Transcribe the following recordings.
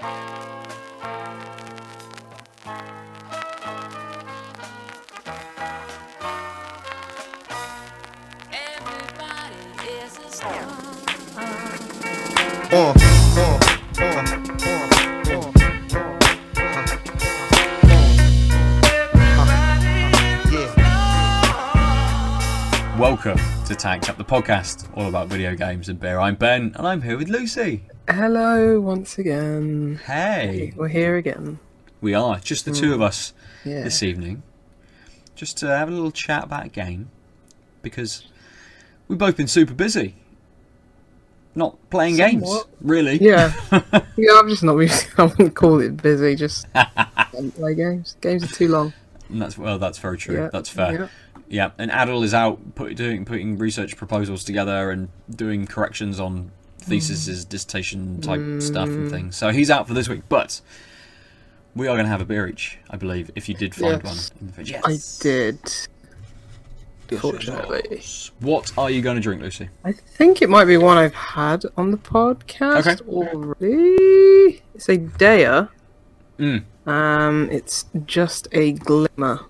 Uh, uh, uh, uh, uh. Welcome to Tanked Up the podcast, all about video games and beer. I'm Ben, and I'm here with Lucy. Hello, once again. Hey, We're here again. we are just the two hmm. of us Yeah. this evening, just to have a little chat about a game because we've both been super busy, not playing games really. Yeah. yeah, I'm just not really, I wouldn't call it busy, just don't play games. Games are too long. And that's well, that's very true. Yeah. That's fair. Yeah. Yeah, and Adel is out put, doing putting research proposals together and doing corrections on theses, dissertation type stuff and things. So he's out for this week, but we are going to have a beer each, I believe, if you did find Yes. one in the fridge. I did. Fortunately. What are you going to drink, Lucy? I think it might be one I've had on the podcast Okay. already. It's a Deya. Mm. Um, it's just a glimmer.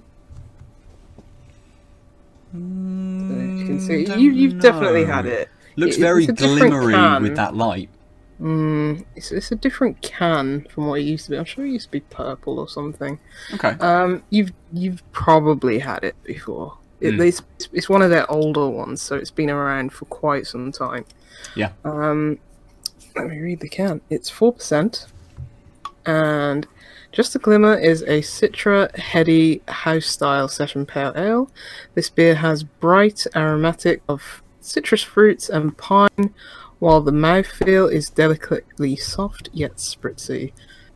So you can see you, you've definitely had it. Looks It- very glimmery can. with that light. Mm, it's, it's a different can from what it used to be. I'm sure it used to be purple or something. Okay. Um, you've you've probably had it before. It, Hmm. it's, it's one of their older ones, so it's been around for quite some time. Yeah. Um, let me read the can. It's four percent, and just a glimmer is a Citra heady house style session pale ale. This beer has bright aromatic of citrus fruits and pine, while the mouthfeel is delicately soft yet spritzy.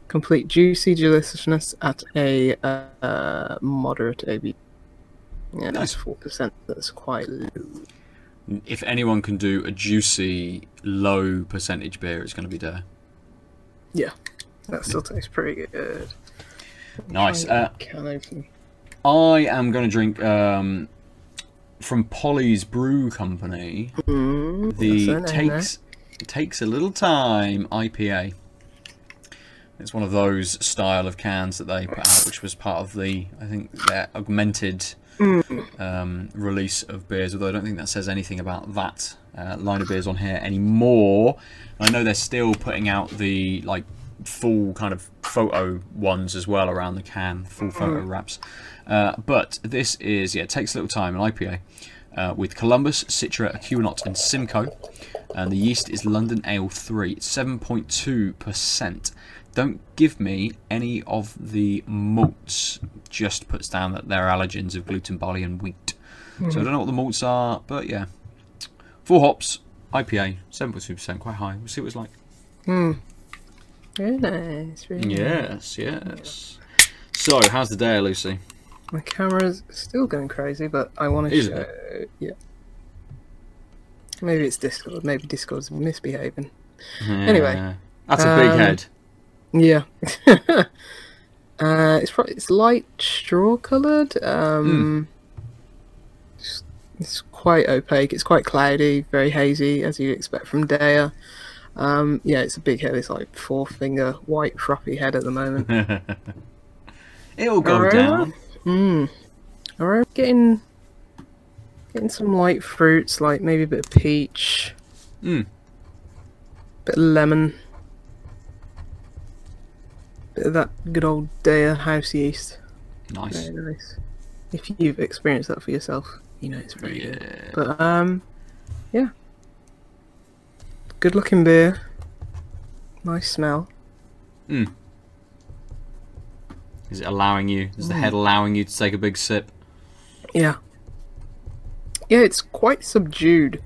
Complete juicy deliciousness at a uh, moderate ABV. Yeah, Nice. that's four percent. That's quite low. If anyone can do a juicy, low percentage beer, it's going to be Deya. Yeah, that still tastes pretty good. Nice. Uh, can open. I am going to drink um, from Polly's Brew Company. Mm, The that's in there. takes takes a little time IPA. It's one of those style of cans that they put out, which was part of the I think their augmented Mm. um, release of beers. Although I don't think that says anything about that uh, line of beers on here anymore. I know they're still putting out the like full kind of photo ones as well around the can, full photo wraps. Uh, but this is yeah, it takes a little time. An IPA uh, with Columbus, Citra, Aquanaut, and Simcoe. And the yeast is London Ale 3. 7.2%. Don't give me any of the malts. Just puts down that they're allergens of gluten, barley, and wheat. So I don't know what the malts are, but yeah. Four hops, IPA, 7.2%, quite high. We'll see what it's like. Very nice. Very nice. Yes, yes. So, how's the day, Lucy? My camera's still going crazy, but I want to show. Yeah. Maybe it's Discord. Maybe Discord's misbehaving. Anyway, Uh, that's a big um, head. Yeah. uh, it's pro- it's light straw coloured. Um, it's, it's quite opaque. It's quite cloudy, very hazy, as you'd expect from Deya. Um, yeah, it's a big head. It's like four finger white froppy head at the moment. It'll go Alright. down. Hmm. Alright, getting getting some light fruits, like maybe a bit of peach, Mm. bit of lemon, bit of that good old Deya house yeast. Nice. Very nice. If you've experienced that for yourself, you know it's very good. But um, yeah, good looking beer. Nice smell. Is it allowing you? Is the head allowing you to take a big sip? Yeah. Yeah, it's quite subdued,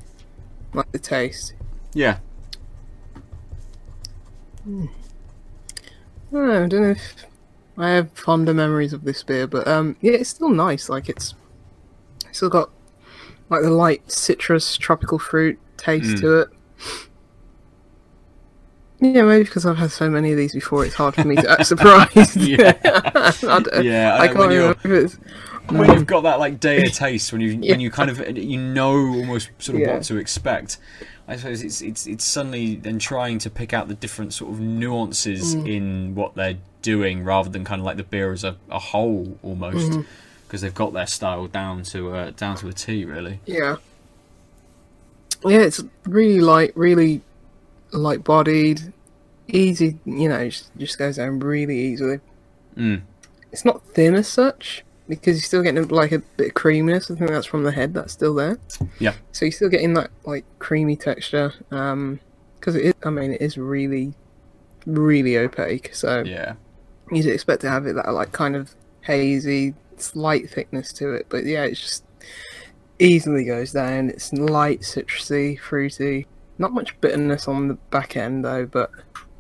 like the taste. Yeah. I don't know, I don't know if I have fonder memories of this beer, but um, yeah, it's still nice. Like it's it's still got like the light citrus tropical fruit taste Mm. to it. Yeah, maybe because I've had so many of these before, it's hard for me to act surprised. Yeah. I, don't- Yeah, I I can't remember if it's. when you've got that like Deya taste, when you Yeah. when you kind of you know almost sort of Yeah. what to expect. I suppose it's it's it's suddenly then trying to pick out the different sort of nuances Mm. in what they're doing rather than kind of like the beer as a, a whole almost Mm-hmm. because they've got their style down to uh, down to a T really. Yeah. Yeah, it's really light, really light bodied, easy, you know, just, just goes down really easily. Mm. It's not thin as such because you're still getting like a bit of creaminess. I think that's from the head that's still there. Yeah. So you're still getting that like creamy texture. Um, because it is, I mean, it is really, really opaque. So Yeah. you'd expect to have it that like kind of hazy, slight thickness to it. But yeah, it's just easily goes down. It's light, citrusy, fruity. Not much bitterness on the back end though, but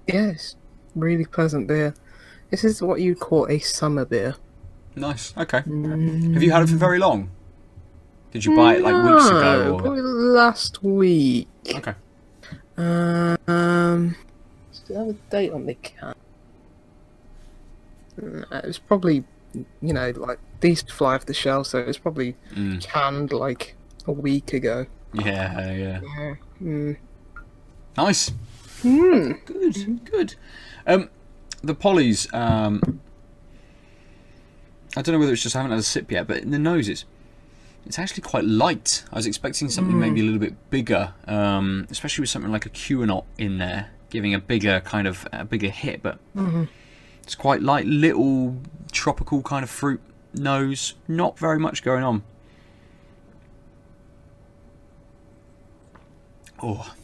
yeah, it's really pleasant beer. This is what you'd call a summer beer. Nice. Okay. Have you had it for very long? Did you buy it like weeks ago? Or... Probably last week. Okay. Um, still have a date on the can. It was probably, you know, like these fly off the shelf, so it was probably Mm. canned like a week ago. Yeah. Yeah. Yeah. Mm. Nice. Hmm. Good, good. Um, the Polly's. Um, I don't know whether it's just I haven't had a sip yet, but in the noses, it's actually quite light. I was expecting something maybe a little bit bigger, um, especially with something like Aquanaut in there, giving a bigger kind of a bigger hit. But it's quite light, little tropical kind of fruit nose. Not very much going on. Oh,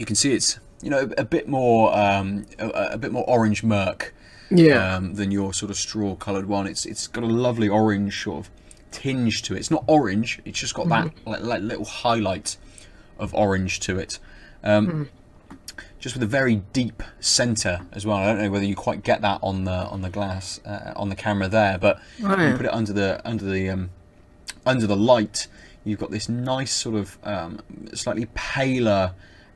you can see it's you know a bit more um, a, a bit more orange murk Yeah. um, than your sort of straw coloured one. It's it's got a lovely orange sort of tinge to it. It's not orange. It's just got that like, like little highlight of orange to it. Um, Just with a very deep centre as well. I don't know whether you quite get that on the on the glass uh, on the camera there, but Oh, when you yeah. put it under the under the um, under the light, you've got this nice sort of um, slightly paler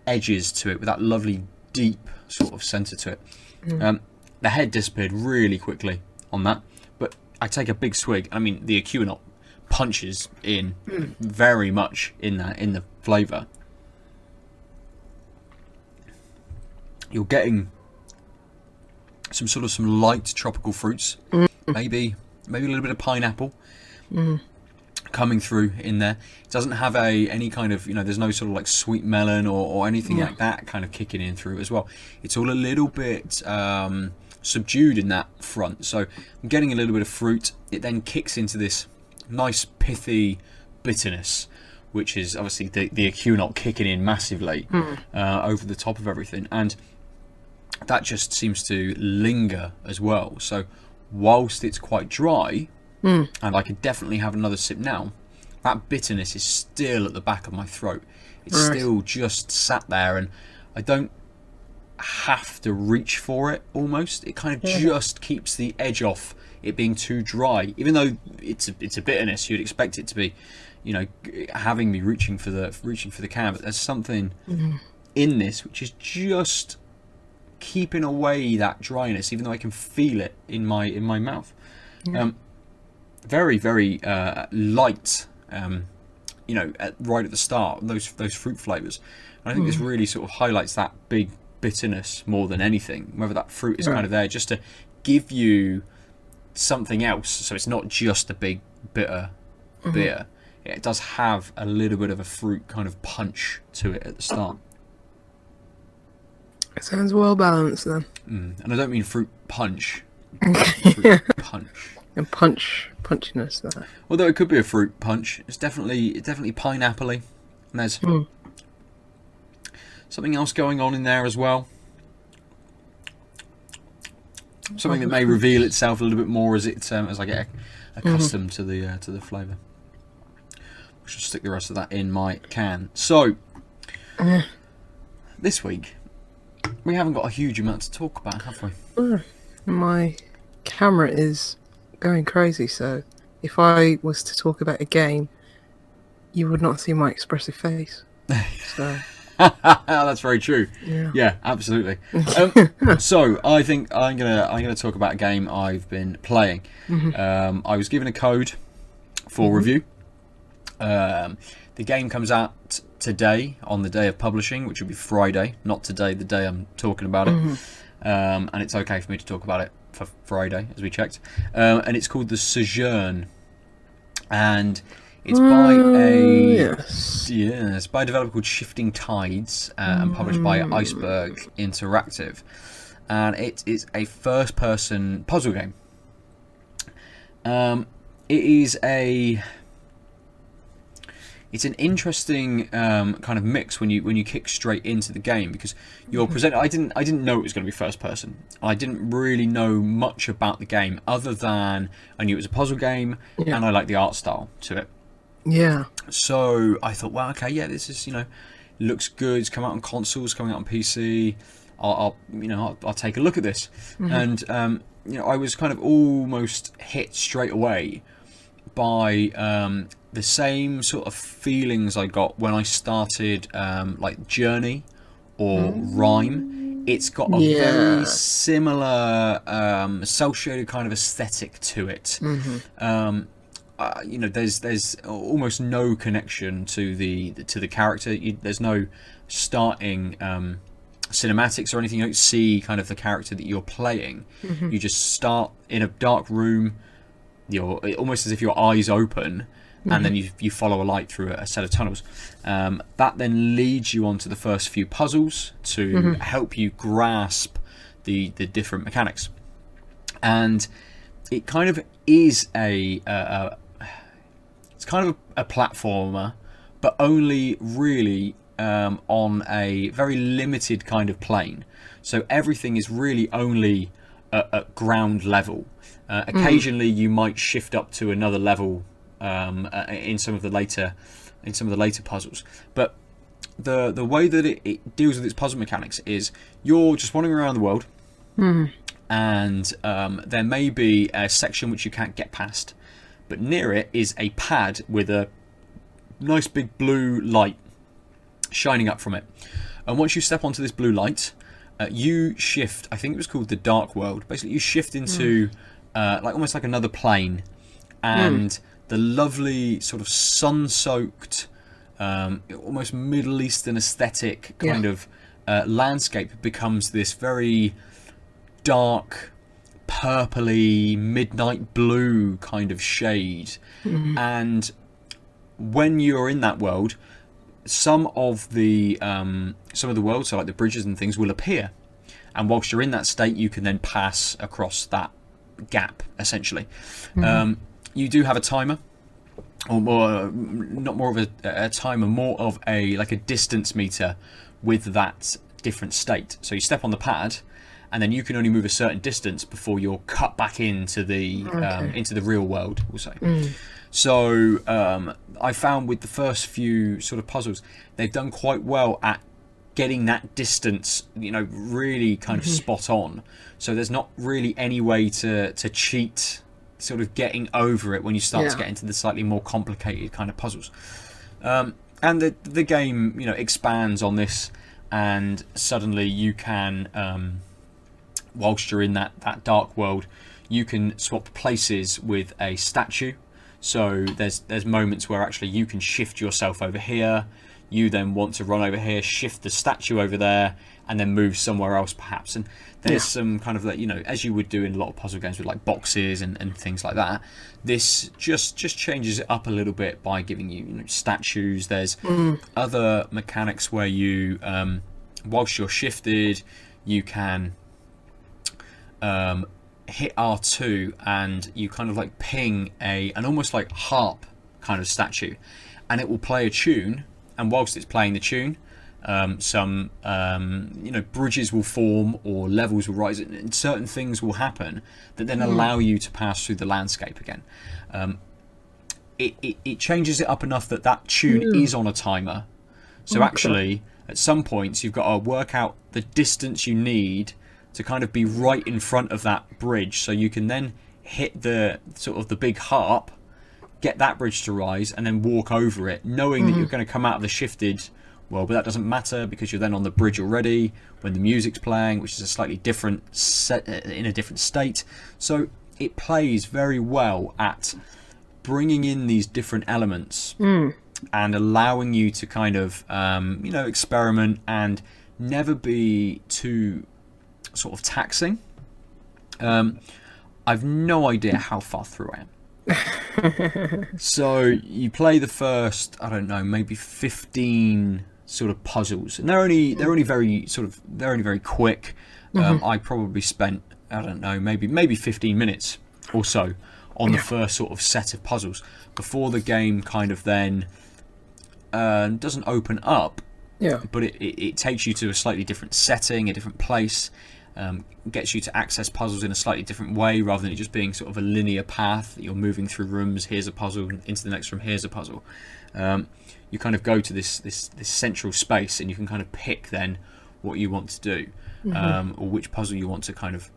edges to it with that lovely deep sort of centre to it. Hmm. Um, the head disappeared really quickly on that, but I take a big swig. I mean, the Aquanaut punches in hmm. very much in that in the flavour. You're getting some sort of some light tropical fruits, hmm. maybe maybe a little bit of pineapple coming through in there. It doesn't have a any kind of you know there's no sort of like sweet melon or, or anything like that kind of kicking in through as well. It's all a little bit um, subdued in that front. So I'm getting a little bit of fruit. It then kicks into this nice pithy bitterness. Which is obviously the, the Aquanaut kicking in massively uh, over the top of everything, and that just seems to linger as well. So, whilst it's quite dry, and I could definitely have another sip now, that bitterness is still at the back of my throat. It's Right. still just sat there, and I don't have to reach for it almost. It kind of just keeps the edge off it being too dry. Even though it's a, it's a bitterness, you'd expect it to be, you know, having me reaching for the reaching for the can. But there's something in this which is just keeping away that dryness, even though I can feel it in my in my mouth. Um, very very uh, light. Um, you know, at, right at the start, those those fruit flavors. And I think this really sort of highlights that big bitterness more than anything. Whether that fruit is kind of there just to give you something else, so it's not just a big bitter beer. It does have a little bit of a fruit kind of punch to it at the start. It sounds well balanced then. Mm. And I don't mean fruit punch. fruit punch. And punch, punchiness there. Although it could be a fruit punch, it's definitely it's definitely pineapple-y. And there's Mm. something else going on in there as well. Something that may reveal itself a little bit more as it um, as I get accustomed to the uh, to the flavour. I should stick the rest of that in my can. So this week we haven't got a huge amount to talk about, have we? My camera is going crazy, so if I was to talk about a game, you would not see my expressive face. So That's very true. Yeah. absolutely. Um, so I think I'm gonna I'm gonna talk about a game I've been playing. Um, I was given a code for review. Um, the game comes out today on the day of publishing, which will be Friday, not today, the day I'm talking about it. Um, and it's okay for me to talk about it for Friday, as we checked. Um, and it's called The Sojourn. And it's by a yes. yeah, it's by a developer called Shifting Tides uh, and published by Iceberg Interactive. And it is a first person puzzle game. Um, it is a. It's an interesting um, kind of mix when you when you kick straight into the game because you're presented. I didn't I didn't know it was going to be first person. I didn't really know much about the game other than I knew it was a puzzle game Yeah. and I like the art style to it. Yeah. So I thought, well, okay, yeah, this is you know, looks good. It's come out on consoles, coming out on PC. I'll, I'll you know, I'll, I'll take a look at this. And um, you know, I was kind of almost hit straight away by um, the same sort of feelings I got when I started um, like Journey or Rime. It's got a Yeah. very similar um, cel-shaded kind of aesthetic to it. Um, uh, you know, there's there's almost no connection to the to the character. You, there's no starting um, cinematics or anything. You don't see kind of the character that you're playing. You just start in a dark room. You're almost as if your eyes open, and then you you follow a light through a set of tunnels. Um, that then leads you on to the first few puzzles to help you grasp the the different mechanics, and it kind of is a, a, a it's kind of a, a platformer, but only really um, on a very limited kind of plane. So everything is really only at, at ground level. Uh, occasionally, you might shift up to another level um, uh, in some of the later in some of the later puzzles, but the the way that it, it deals with its puzzle mechanics is you're just wandering around the world and um, there may be a section which you can't get past, but near it is a pad with a nice big blue light shining up from it. And once you step onto this blue light, uh, you shift. I think it was called the Dark World. Basically, you shift into uh, like almost like another plane, and the lovely sort of sun-soaked, um, almost Middle Eastern aesthetic kind Yeah. of uh, landscape becomes this very dark, purpley, midnight blue kind of shade. And when you're in that world, some of the um, some of the world, so like the bridges and things, will appear. And whilst you're in that state, you can then pass across that gap. Essentially, um, you do have a timer, or more, not more of a, a timer, more of a like a distance meter with that different state. So you step on the pad, and then you can only move a certain distance before you're cut back into the um, into the real world. We'll say. So um, I found with the first few sort of puzzles, they've done quite well at getting that distance, you know, really kind of spot on. So there's not really any way to to cheat, sort of getting over it when you start to get into the slightly more complicated kind of puzzles. Um, and the the game, you know, expands on this, and suddenly you can. Um, whilst you're in that, that dark world, you can swap places with a statue. So there's there's moments where actually you can shift yourself over here. You then want to run over here, shift the statue over there, and then move somewhere else perhaps. And there's Yeah. some kind of like you know as you would do in a lot of puzzle games with like boxes and, and things like that. This just just changes it up a little bit by giving you, you know, statues. There's other mechanics where you um, whilst you're shifted, you can um, hit R2 and you kind of like ping a an almost like harp kind of statue, and it will play a tune. And whilst it's playing the tune, um, some um, you know bridges will form or levels will rise, and certain things will happen that then allow you to pass through the landscape again. Um, it, it, it changes it up enough that that tune is on a timer. So actually, at some points, you've got to work out the distance you need to kind of be right in front of that bridge, so you can then hit the sort of the big harp, get that bridge to rise, and then walk over it, knowing that you're going to come out of the shifted Well, but that doesn't matter because you're then on the bridge already when the music's playing, which is a slightly different set uh, in a different state. So it plays very well at bringing in these different elements and allowing you to kind of um, you know experiment and never be too sort of taxing. Um, I've no idea how far through I am. so you play the first, I don't know, maybe fifteen sort of puzzles, and they're only they're only very sort of they're only very quick. Um, I probably spent I don't know maybe maybe fifteen minutes or so on the first sort of set of puzzles before the game kind of then uh, doesn't open up Yeah. but it, it, it takes you to a slightly different setting, a different place, um, gets you to access puzzles in a slightly different way rather than it just being sort of a linear path that you're moving through rooms. Here's a puzzle, into the next room. Here's a puzzle. Um, you kind of go to this, this this central space and you can kind of pick then what you want to do um, or which puzzle you want to kind of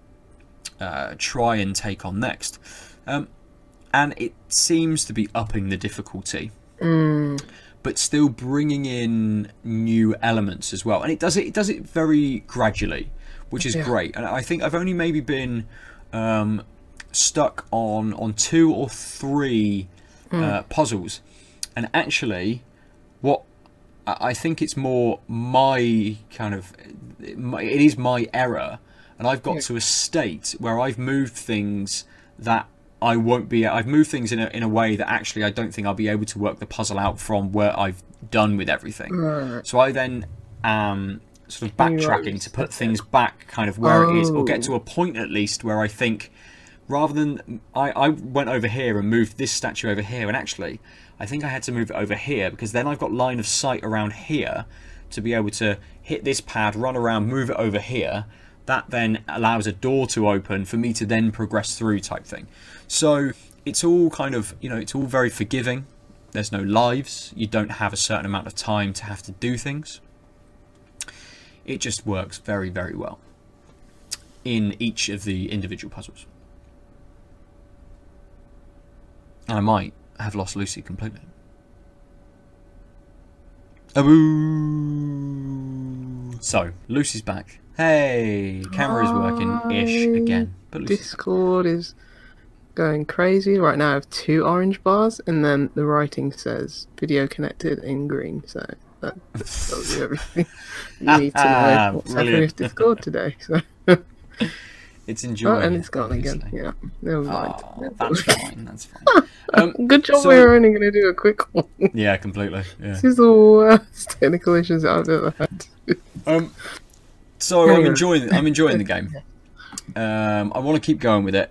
uh, try and take on next. Um, and it seems to be upping the difficulty but still bringing in new elements as well. And it does it, it does it very gradually, which is Yeah. great. And I think I've only maybe been um, stuck on on two or three uh, puzzles, and actually, what I think it's more my kind of it is my error, and I've got Yeah. to a state where I've moved things that I won't be. I've moved things in a in a way that actually I don't think I'll be able to work the puzzle out from where I've done with everything. Right. So I then am sort of backtracking to put things back kind of where it is, or get Oh. to a point at least where I think rather than I, I went over here and moved this statue over here, and actually I think I had to move it over here because then I've got line of sight around here to be able to hit this pad, run around, move it over here. That then allows a door to open for me to then progress through, type thing. So it's all kind of you know it's all very forgiving. There's no lives. You don't have a certain amount of time to have to do things. It just works very, very well in each of the individual puzzles. And I might have lost Lucy completely. Aboo! So, Lucy's back. Hey, camera is working ish again. But Lucy's Discord is going crazy. Right now I have two orange bars and then the writing says video connected in green. So that tells you everything you need to know what's happening with Discord today. So it's oh, enjoying. and it, it's gone again. Yeah. Never mind. Oh, that's fine. That's fine. Um, Good job So- we were only going to do a quick one. yeah, completely. Yeah. this is the worst technical issues I've ever had. Um, so I'm enjoying. I'm enjoying the game. Um, I want to keep going with it.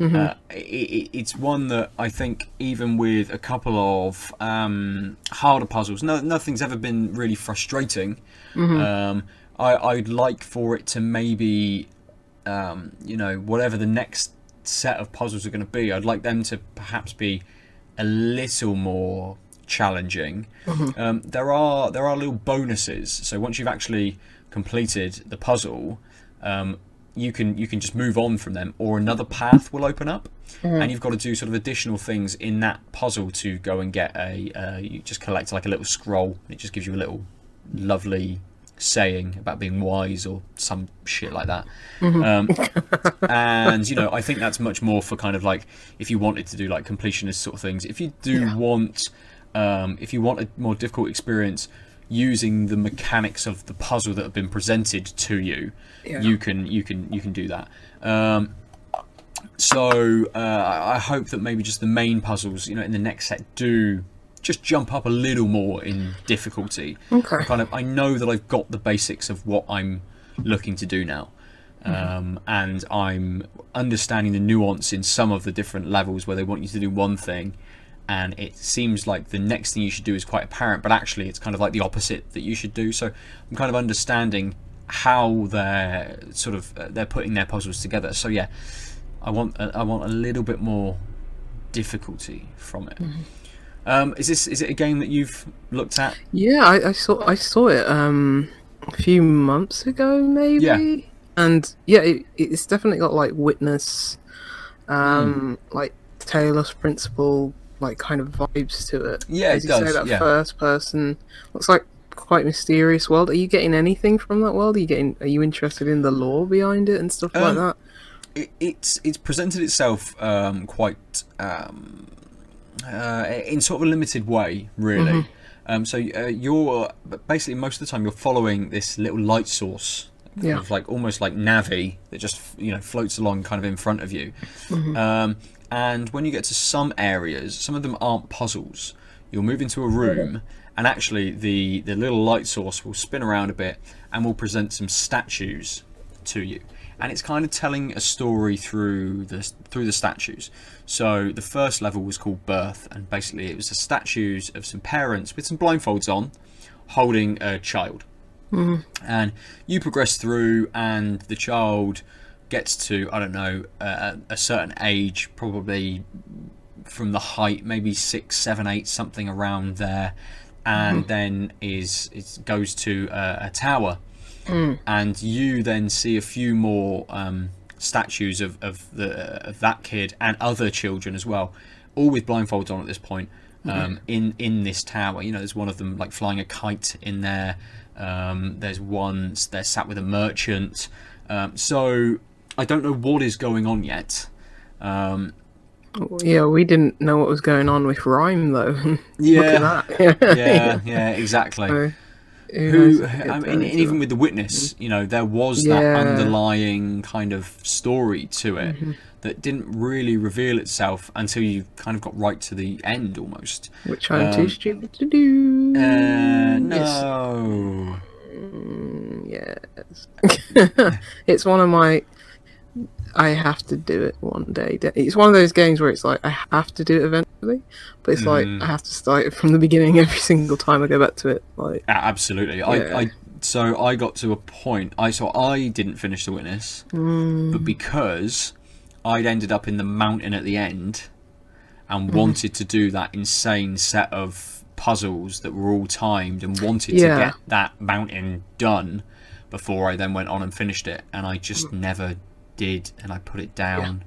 Mm-hmm. Uh, it, it. It's one that I think, even with a couple of um, harder puzzles, no, nothing's ever been really frustrating. Mm-hmm. Um, I, I'd like for it to maybe, um, you know, whatever the next set of puzzles are going to be, I'd like them to perhaps be a little more challenging. Um, there are there are little bonuses. So once you've actually completed the puzzle, um, you can you can just move on from them, or another path will open up, and you've got to do sort of additional things in that puzzle to go and get a. Uh, you just collect like a little scroll. It just gives you a little lovely saying about being wise or some shit like that. Um, and you know, I think that's much more for kind of like if you wanted to do like completionist sort of things. If you do Yeah. want, um, if you want a more difficult experience using the mechanics of the puzzle that have been presented to you, Yeah. you can you can you can do that. Um, so uh, I I hope that maybe just the main puzzles, you know, in the next set do just jump up a little more in difficulty. Okay. Kind of, I know that I've got the basics of what I'm looking to do now, um, and I'm understanding the nuance in some of the different levels where they want you to do one thing, and it seems like the next thing you should do is quite apparent, but actually it's kind of like the opposite that you should do. So I'm kind of understanding how they're sort of uh, they're putting their puzzles together. So yeah, I want a, I want a little bit more difficulty from it. Um, is this is it a game that you've looked at? Yeah, I, I saw I saw it um a few months ago, maybe. Yeah. And yeah, it, it's definitely got like witness, um, Hmm. like Talos Principle, like kind of vibes to it. Yeah, As it you say, does, that yeah. first person looks like quite mysterious world. Are you getting anything from that world? Are you getting? Are you interested in the lore behind it and stuff like Um, that? it, it's it's presented itself um, quite um, uh, in sort of a limited way, really. Um, so uh, you're basically most of the time you're following this little light source, Yeah. of like almost like Navi that just you know floats along kind of in front of you. Um, and when you get to some areas, some of them aren't puzzles. You'll move into a room, and actually the the little light source will spin around a bit and will present some statues to you. And it's kind of telling a story through the through the statues. So the first level was called birth and basically it was the statues of some parents with some blindfolds on holding a child. Mm-hmm. And you progress through and the child gets to i don't know uh, a certain age probably from the height maybe six seven eight something around there and then is it goes to uh, a tower and you then see a few more um, statues of, of the of that kid and other children as well, all with blindfolds on at this point. Um, in in this tower, you know, there's one of them like flying a kite in there. Um, there's one they're sat with a merchant. Um, so I don't know what is going on yet. Um, Yeah, we didn't know what was going on with Rime though. Look yeah, at that. yeah, yeah, exactly. So, who who knows if it I mean, into even with the witness you know there was that underlying kind of story to it Mm-hmm. that didn't really reveal itself until you kind of got right to the end almost which I'm um, too stupid to do. uh, Yes. no Yes. it's one of my. I have to do it one day. It's one of those games where it's like I have to do it eventually, but it's like Mm. I have to start it from the beginning every single time I go back to it. Like, absolutely Yeah. I, I so i got to a point i so i didn't finish the witness Mm. but because i'd ended up in the mountain at the end and Mm. wanted to do that insane set of puzzles that were all timed and wanted Yeah. to get that mountain done before I then went on and finished it and I just never did and I put it down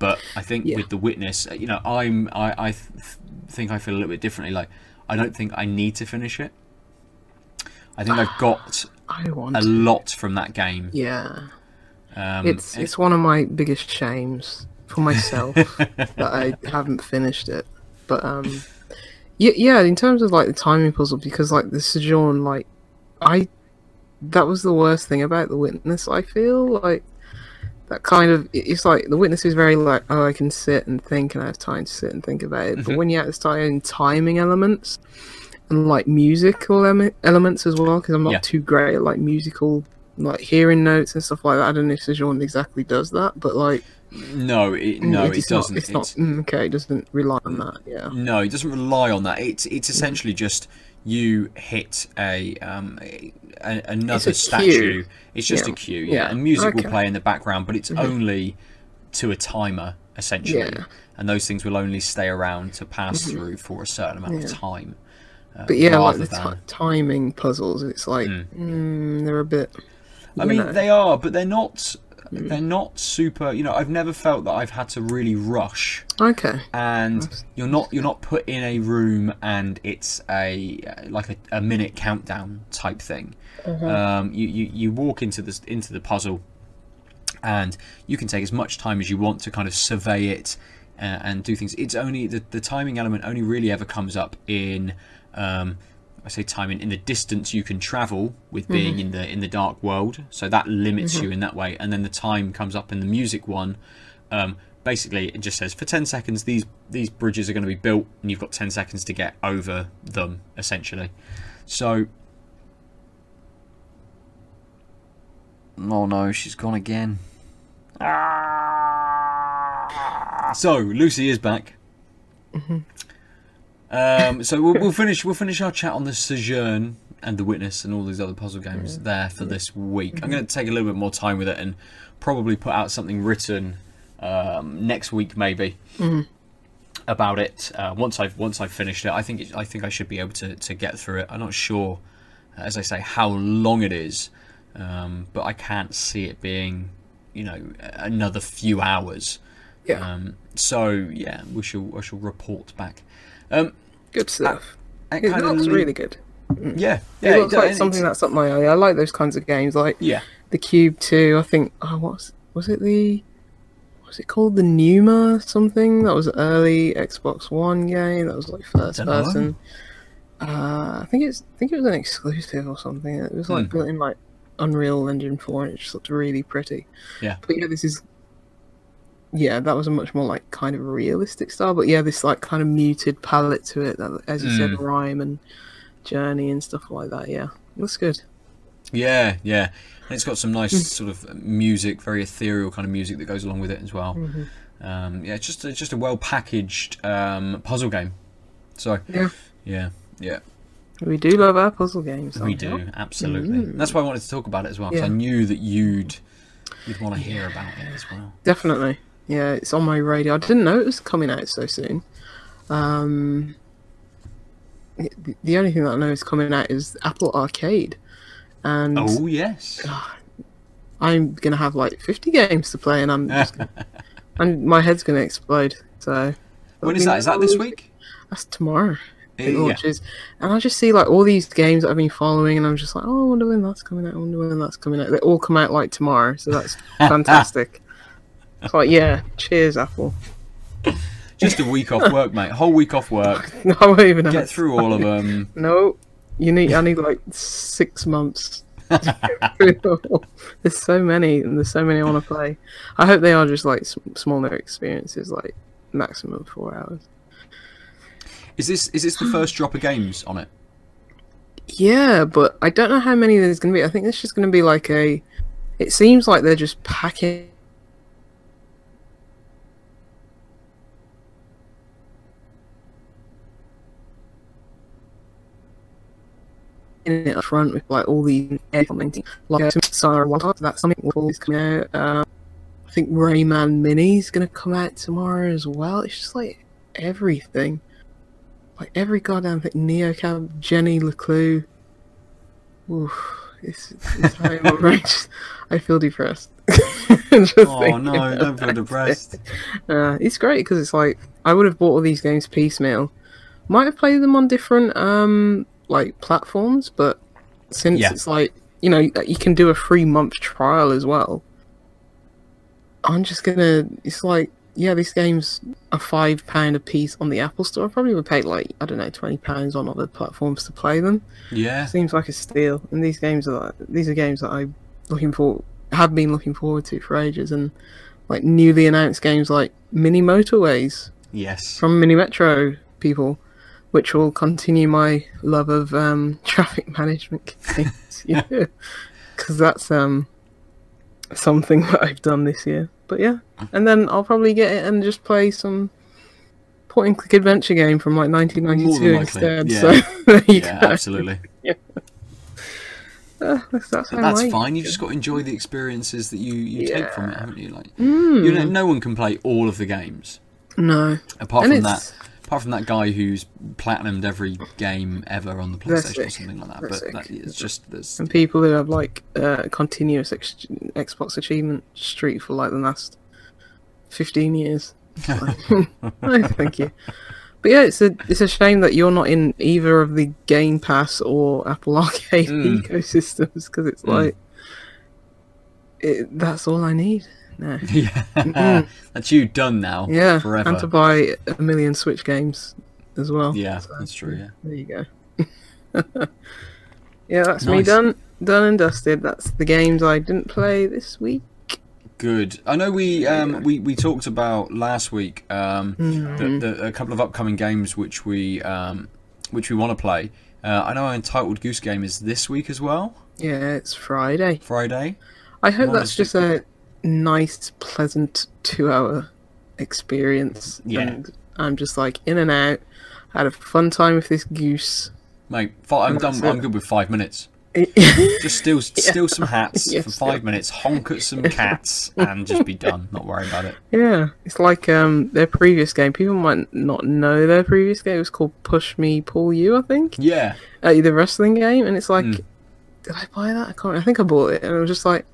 but I think Yeah. with the witness uh, you know I'm I, I th- think I feel a little bit differently like I don't think I need to finish it I think I've got I want. a to. lot from that game Yeah, um, it's it's one of my biggest shames for myself that I haven't finished it. But um, yeah, yeah. In terms of like the timing puzzle, because like the Sojourn, like I, that was the worst thing about the Witness. I feel like that kind of it's like the Witness is very like oh I can sit and think and I have time to sit and think about it. But mm-hmm. when you have to start in timing elements and like musical ele- elements as well, because I'm not Yeah. too great at like musical like hearing notes and stuff like that. I don't know if Sojourn exactly does that, but like no it, mm, no it it's doesn't Not, it's, not mm, okay. It doesn't rely on that. Yeah. No, it doesn't rely on that. It's it's mm. essentially just you hit a um a, a- another It's a statue. cue. It's just Yeah. a cue, yeah. Yeah. And music will Okay. Mm-hmm. play in the background, but it's only to a timer essentially, Yeah. Mm-hmm. and those things will only stay around to pass through for a certain amount of time. Uh, But yeah, like the than- ti timing puzzles, it's like mm, they're a bit. I mean, know. they are, but they're not. Mm. They're not super. You know, I've never felt that I've had to really rush. okay. and you're not you're not put in a room and it's a like a, a minute countdown type thing. Um, you, you you walk into this into the puzzle, and you can take as much time as you want to kind of survey it uh, and do things. It's only the, the timing element only really ever comes up in. Um, I say timing in the distance you can travel with mm-hmm. being in the in the dark world, so that limits mm-hmm. you in that way. And then the time comes up in the music one. Um, basically, it just says for ten seconds these these bridges are going to be built, and you've got ten seconds to get over them, essentially. So. Oh no, she's gone again. So Lucy is back. Mm-hmm. Um, so we'll, we'll finish. We'll finish our chat on the Sojourn and the Witness and all these other puzzle games there for this week. I'm going to take a little bit more time with it and probably put out something written um, next week, maybe about it. Uh, once I've once I've finished it, I think it, I think I should be able to to get through it. I'm not sure, as I say, how long it is, um, but I can't see it being, you know, another few hours. Yeah. Um, so yeah, we shall I shall report back. Um, good stuff. it It looks really good. Yeah, It looks it- like it's- something that's up my alley. I like those kinds of games, like yeah. the Cube Two. I think. Oh, what's was it the? Was it called the Numa something? That was an early Xbox One game. That was like first person. Uh, I think it's. I think it was an exclusive or something. It was like Hmm. built in like Unreal Engine Four, and it just looked really pretty. Yeah. But yeah, this is. Yeah, that was a much more like kind of realistic style. But yeah, this like kind of muted palette to it. That, as you said, Mm. Rime and journey and stuff like that. Yeah, looks good. Yeah, yeah. And it's got some nice sort of music, very ethereal kind of music that goes along with it as well. Mm-hmm. Um, yeah, it's just it's just a well packaged um, puzzle game. So Yeah. yeah, yeah, We do love our puzzle games. we do absolutely. That's why I wanted to talk about it as well because I knew that you'd you'd want to hear about it as well. Definitely. Yeah, it's on my radar. I didn't know it was coming out so soon. Um, the- the only thing that I know is coming out is Apple Arcade, and Oh yes, I'm gonna have like 50 games to play, and I'm just, and my head's gonna explode. So when is that? Is that this week? That's tomorrow. It Yeah. launches, and I just see like all these games that I've been following, and I'm just like, oh, I wonder when that's coming out. I wonder when that's coming out. They all come out like tomorrow, so that's fantastic. It's like, yeah, cheers, Apple. Just a week off work, mate. Whole week off work. No, I won't even Get through all of them. No, you need. I need like six months. to get through them all. there's so many, and there's so many I want to play. I hope they are just like smaller experiences, like maximum four hours. Is this is this the first drop of games on it? Yeah, but I don't know how many there's going to be. I think it's just going to be like a. It seems like they're just packing. In it up front with like all the air commenting, like uh, Sarah Wild, that's something this coming out. Um, I think Rayman Mini's gonna come out tomorrow as well. It's just like everything, like every goddamn thing. Neo, Neocab, Jenny Leclue. Oof, it's, it's outrageous. I feel depressed. Oh no, don't feel it. depressed. Uh, it's great because it's like I would have bought all these games piecemeal. Might have played them on different um like platforms, but since Yeah. it's like you know you can do a free month trial as well. I'm just gonna. It's like yeah, this games a five pound a piece on the Apple Store. I probably would pay like I don't know twenty pounds on other platforms to play them. Yeah, Seems like a steal. And these games are like, these are games that I'm looking for have been looking forward to for ages and like newly announced games like Mini Motorways yes. from Mini Metro people, which will continue my love of um, traffic management games. yeah. Because that's um something that I've done this year. But yeah. And then I'll probably get it and just play some point and click adventure game from like 1992 instead. yeah. So Yeah, go. absolutely. Uh, that's, that's, fine. You just got to enjoy the experiences that you, you take from it, haven't you? Like, Mm. you know, no one can play all of the games No. apart And from it's- that. Apart from that guy who's platinumed every game ever on the PlayStation or something like that. They're but that, it's just there's And people who have like uh, continuous ex- Xbox achievement streak for like the last 15 years. no, thank you. But yeah, it's a it's a shame that you're not in either of the Game Pass or Apple Arcade Mm. ecosystems because it's Mm. like it, that's all I need. No. yeah, that's you done now. Yeah, forever. and to buy a million Switch games as well. yeah, So, that's true. Yeah. There you go. yeah, that's me done, done and dusted. That's the games I didn't play this week. Good. I know we um, we, we talked about last week um, Mm-hmm. the, the, a couple of upcoming games which we um, which we want to play. Uh, I know Untitled Goose Game is this week as well, Yeah, it's Friday. Friday. I hope that's just a nice, pleasant two-hour experience. Yeah. And I'm just like in and out. Had a fun time with this goose. Mate, I'm done. that's I'm good with five minutes. Just steal steal some hats Yeah, for five minutes, honk at some cats, and just be done. Not worry about it. Yeah, it's like um their previous game. People might not know their previous game. It was called Push Me, Pull You, I think. Yeah, uh, the wrestling game, and it's like, Mm. did I buy that? I can't. I think I bought it, and it was just like,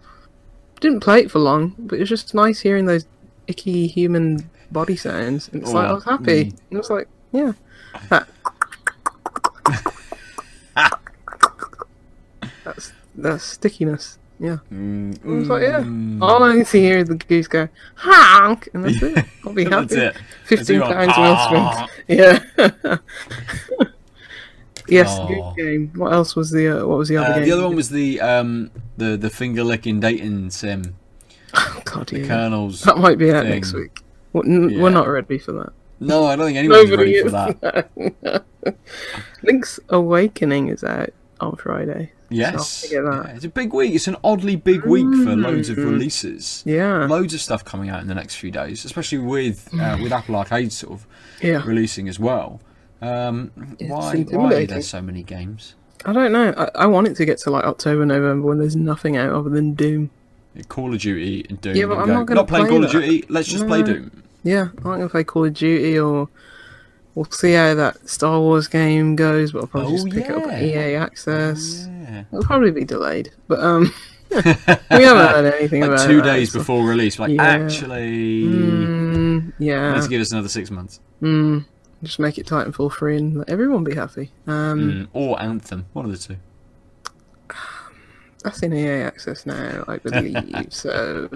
didn't play it for long, but it was just nice hearing those icky human body sounds. And it's like I Oh, was happy. mm. And it was like, yeah, that. That's that's stickiness. Yeah. Mm, I was like, yeah. mm. All I need to hear is the goose go honk, and that's it. I'll be happy. Fifteen pounds will Ah. Yeah. Yes, Oh. good game. What else was the uh, what was the other Uh, game? the other one was the um the the finger licking dating sim. Oh, God, yeah. Kernels. That might be out thing. next week. We're, n- Yeah. we're not ready for that. No, I don't think anyone's ready Nobody for that. is. Link's Awakening is out on Friday. Yes, So I'll get that. Yeah, it's a big week. It's an oddly big week for loads of Mm. releases. Yeah. Loads of stuff coming out in the next few days, especially with uh, with Apple Arcade sort of Yeah. releasing as well. Um, why, why are there so many games? I don't know. I, I want it to get to like October, November when there's nothing out other than Doom. Call of Duty and Doom. Yeah, but and I'm go, not gonna playing play Call of that. Duty. Let's just play Doom. Yeah, I'm not gonna play Call of Duty or we'll see how that Star Wars game goes, but I'll probably Oh, just pick it up at. EA Access. Yeah. It'll probably be delayed, but um, we haven't heard anything Like about two that, days so- before release, like Yeah. actually, Mm, yeah, let's give us another six months. mm, just make it Titanfall free and let everyone be happy. Um, Mm, or Anthem, one of the two. That's in EA Access now, I believe. so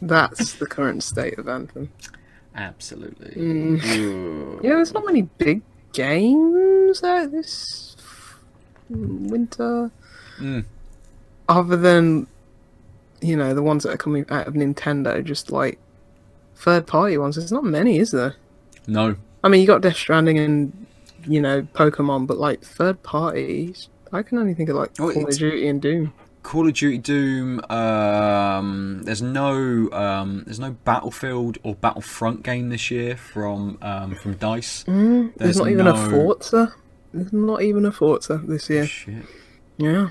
that's the current state of Anthem. Absolutely. Mm. Yeah, there's not many big games out this winter, Mm. other than you know the ones that are coming out of Nintendo, just like third party ones. There's not many, is there? No. I mean, you got Death Stranding and you know Pokemon, but like third parties, I can only think of like Oh, Call of Duty and Doom. Call of Duty Doom. Um, there's no um, there's no Battlefield or Battlefront game this year from um, from Dice. Mm, there's, There's not even a no- Forza. There's not even a Forza this year. Shit. Yeah,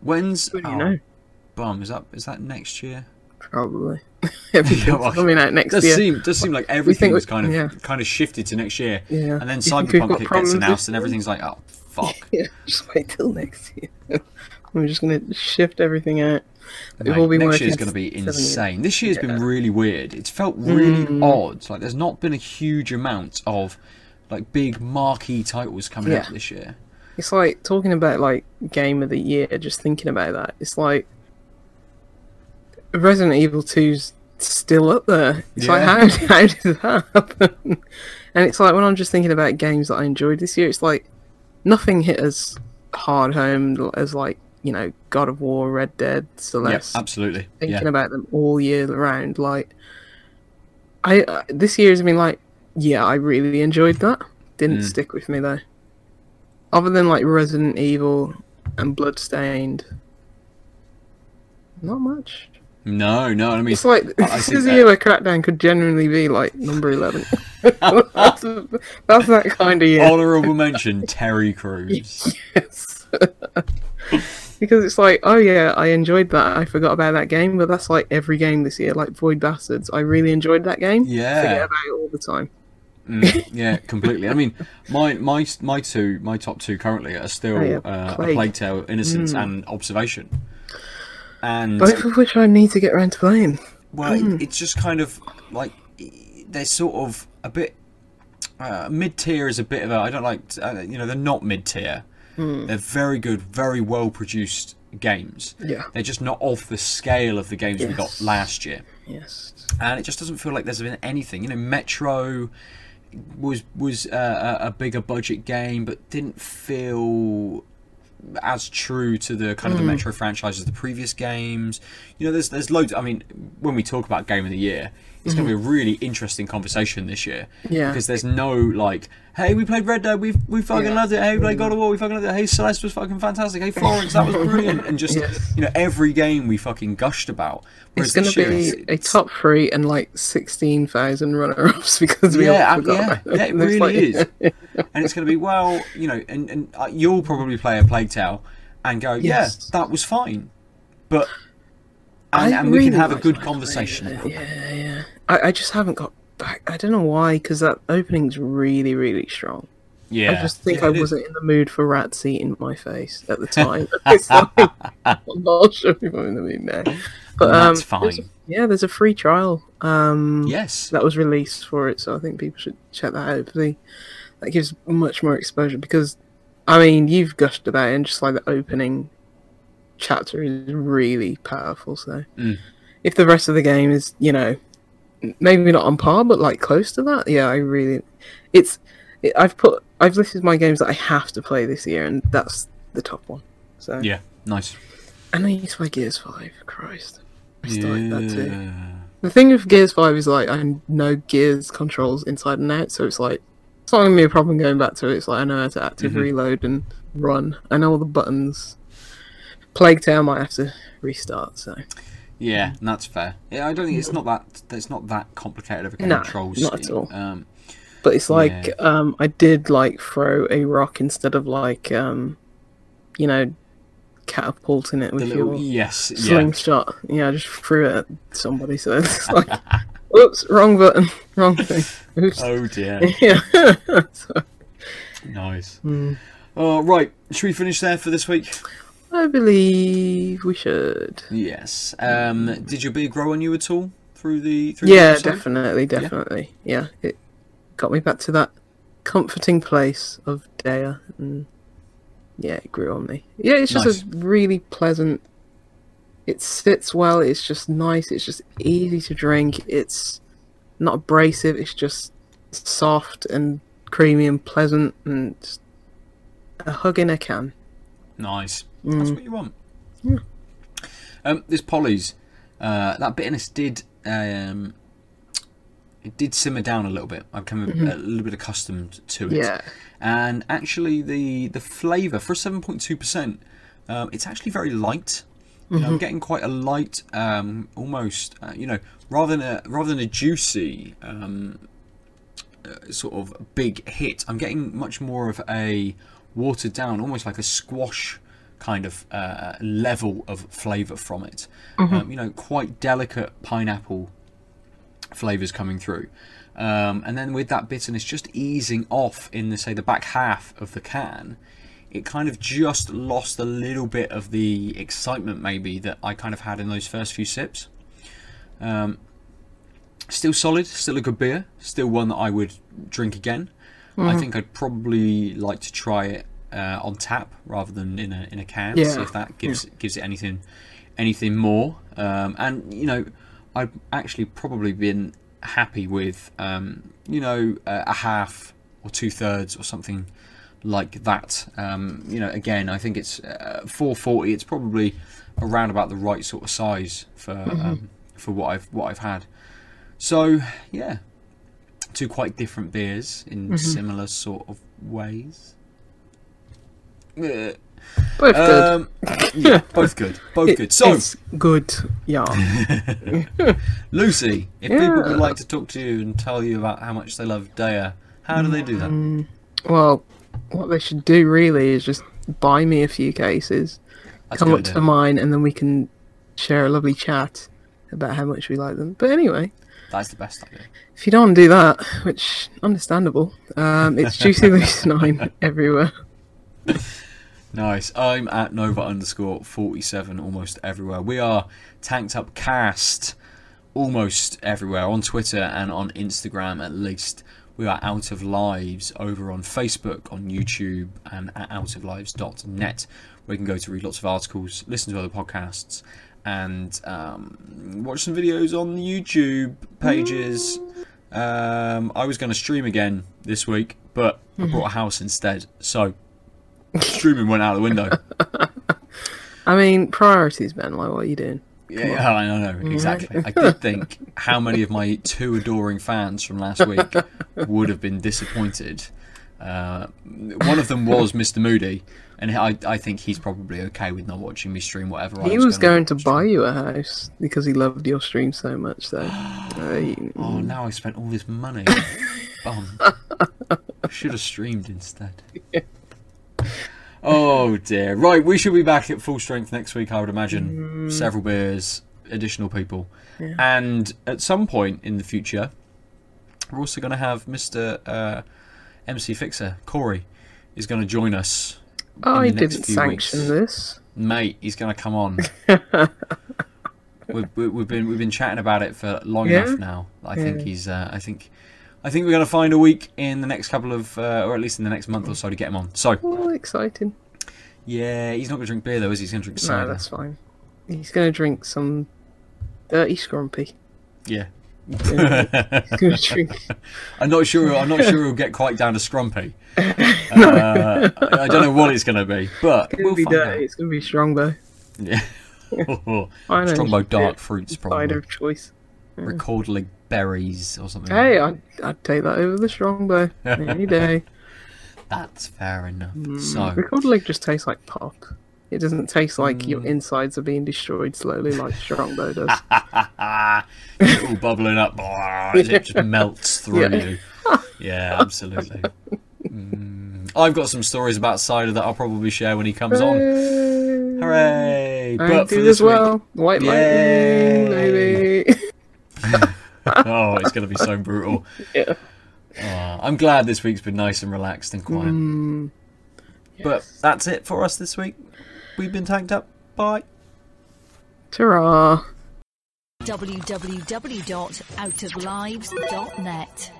When's you oh, know? bum? Is that is that next year? Probably. Everything's well, coming out next Does year. seem does seem like everything was kind of yeah. kind of shifted to next year, Yeah. and then You think we've got Cyberpunk gets problems announced, and everything's like, oh fuck. Yeah, just wait till next year. We're just gonna shift everything out. Mate, all next year's going to be insane. This year's been really weird. It's felt really Mm. odd. Like there's not been a huge amount of like big marquee titles coming Yeah. out this year. It's like talking about like game of the year. Just thinking about that, it's like Resident Evil 2's still up there. It's like how how did that happen? And it's like when I'm just thinking about games that I enjoyed this year, it's like nothing hit as hard home as like you know God of War, Red Dead, Yeah, Celeste. absolutely. thinking Yeah. about them all year round. Like, I uh, this year has been like, yeah, I really enjoyed that. Didn't Mm. stick with me though. Other than like Resident Evil and Bloodstained, not much. No, no. I mean, It's like I- this is a year where Crackdown could genuinely be like number eleven. that's, that's that kind of year. honorable mention Terry Crews. Yes. because it's like, oh yeah, I enjoyed that. I forgot about that game, but that's like every game this year. Like Void Bastards, I really enjoyed that game. Yeah, Forget about it all the time. Mm, yeah, completely. I mean, my my my two, my top two currently are still Oh, yeah, uh, a Plague. Plague Tale, Innocence, Mm. and Observation. And Both of which I need to get around to playing. Well, it- it's just kind of like they're sort of a bit uh, mid tier is a bit of a I don't like uh, you know they're not mid tier. They're very good, very well produced games. Yeah. They're just not of the scale of the games we got last year, Yes. and it just doesn't feel like there's been anything. You know, Metro was was uh, a bigger budget game, but didn't feel as true to the kind of Hmm. the Metro franchise as the previous games. You know, there's there's loads. I mean, when we talk about game of the year, it's going to be a really interesting conversation this year. Yeah. Because there's no like, hey, we played Red Dead, we we fucking Yeah. loved it. Hey, we played God of War, we fucking loved it. Hey, Celeste was fucking fantastic. Hey, Florence, that was brilliant. And just Yes. you know, every game we fucking gushed about. Whereas It's going to be it's- a top three and like 16,000 runner ups because we yeah, all forgot yeah, yeah, it really like- is. And it's going to be well, you know, and, and uh, you'll probably play a Plague Tale and go, Yes. yeah, that was fine, but and, and we can really have a good conversation. Yeah, yeah. I, I just haven't got back. I don't know why, because that opening's really, really strong. Yeah, I just think Yeah, I it is. wasn't in the mood for rats eating my face at the time. it's like, I'm not sure if I'm in the mood now. But um, that's there's a- fine. yeah, there's a free trial. Um, Yes, that was released for it, so I think people should check that out. The, that gives much more exposure because, I mean, you've gushed about it, and just like the opening chapter is really powerful. So Mm. if the rest of the game is, you know, maybe not on par, but like close to that, yeah, I really, it's, it, I've put, I've listed my games that I have to play this year, and that's the top one. So Yeah, nice. and I need to play Gears Five. Christ, I started that too. The thing with Gears Five is like I know Gears controls inside and out, so it's like it's not gonna be a problem going back to it. It's like I know how to active Mhm. reload and run. I know all the buttons. Plague Tale might have to restart. So Yeah, and that's fair. Yeah, I don't think it's not that. It's not that complicated of a No, control not at all. Um, But it's like Yeah. um, I did like throw a rock instead of like um, you know, catapulting it with little your yes, yeah, slingshot. Yeah. I just threw it at somebody. So it's like, oops, wrong button, wrong thing. Oops. Oh dear, yeah. so, nice. mm, Oh right, should we finish there for this week? I believe we should. Yes. Um, did your beer grow on you at all through the through the Yeah, episode? definitely, definitely. Yeah. it got me back to that comforting place of Deya, and yeah, it grew on me. Yeah, it's just Nice. a really pleasant. It sits well. It's just nice. It's just easy to drink. It's not abrasive. It's just soft and creamy and pleasant, and a hug in a can. Nice. That's Mm. what you want. Yeah. Um, this Polly's, uh, that bitterness did um, it did simmer down a little bit. I've become a, a little bit accustomed to it. Mm-hmm. Yeah. And actually, the the flavour for seven point two percent, um, it's actually very light. You Mm-hmm. know, I'm getting quite a light, um, almost, uh, you know, rather than a rather than a juicy um, uh, sort of big hit, I'm getting much more of a watered down, almost like a squash kind of uh, level of flavour from it. Um, you know, quite delicate pineapple flavours coming through. Um, and then with that bitterness just easing off in the say the back half of the can, it kind of just lost a little bit of the excitement maybe that I kind of had in those first few sips. Um, still solid, still a good beer, still one that I would drink again. I think I'd probably like to try it uh, on tap rather than in a in a can. See if that gives gives it anything anything more. Um, and you know, I've actually probably been happy with um, you know a, a half or two thirds or something like that. Um, you know, again, I think it's uh, 440. It's probably around about the right sort of size for um, for what I've what I've had. So yeah, two quite different beers in similar sort of ways. Yeah. Both good. Um, yeah, both good, both It- good. So, it's good. Yeah. Lucy, if people would like to talk to you and tell you about how much they love Deya, how do they do that? Well, what they should do really is just buy me a few cases, That's come up good to idea. mine, and then we can share a lovely chat about how much we like them. But anyway, That's the best idea. if you don't want to do that, which understandable, um, it's Juicy Loose Nine everywhere. Nice. I'm at Nova underscore 47 almost everywhere. We are Tanked Up Cast almost everywhere on Twitter and on Instagram at least. We are Out of Lives over on Facebook, on YouTube, and at outoflives.net, where you can go to read lots of articles, listen to other podcasts, and um, watch some videos on the YouTube pages. Um, I was going to stream again this week, but I brought a house instead. So streaming went out the window. I mean, priorities, Ben. Like, what are you doing? Yeah, yeah, I know, no, exactly. I did think how many of my two adoring fans from last week would have been disappointed. Uh, one of them was Mr. Moody, and I, I think he's probably okay with not watching me stream whatever. I He was was going to stream. buy you a house because he loved your stream so much. So, uh, Oh, now I spent all this money. Bum. Should have streamed instead. Oh dear. Right, we should be back at full strength next week, I would imagine. Several beers, additional people. Yeah. And at some point in the future, we're also going to have Mr. Uh, MC Fixer, Corey, is going to join us. I the next didn't sanction weeks. this. Mate, he's going to come on. we've, we- we've been we've been chatting about it for long Yeah? enough now. I think he's. Uh, I think. I think we're going to find a week in the next couple of, uh, or at least in the next month or so, to get him on. So, Oh, exciting. Yeah, he's not going to drink beer though, is he? He's going to drink cider. No, that's fine. He's gonna drink some dirty scrumpy. Yeah. Gonna drink. I'm not sure. I'm not sure he'll get quite down to scrumpy. Uh, I don't know what it's going to be, but It's gonna we'll be find dirty. out. It's gonna be strongbow. Yeah. I know. Strongbow dark fruits, Cider probably. of choice. Rekorderlig berries or something. Hey, I'd, I'd take that over the strongbow any day. That's fair enough. Mm. So, Rekorderlig just tastes like pop. It doesn't taste like Mm. your insides are being destroyed slowly like strongbow does. it's all bubbling up. It just melts through Yeah. you. Yeah, absolutely. Mm. I've got some stories about cider that I'll probably share when he comes on. Hooray! Hooray! I But for this as well. White Yay! lightning, baby. Week, oh, it's going to be so brutal. yeah. Oh, I'm glad this week's been nice and relaxed and quiet. Mm, But that's it for us this week. We've been tanked up. Bye. ta-ra. www.outoflives.net.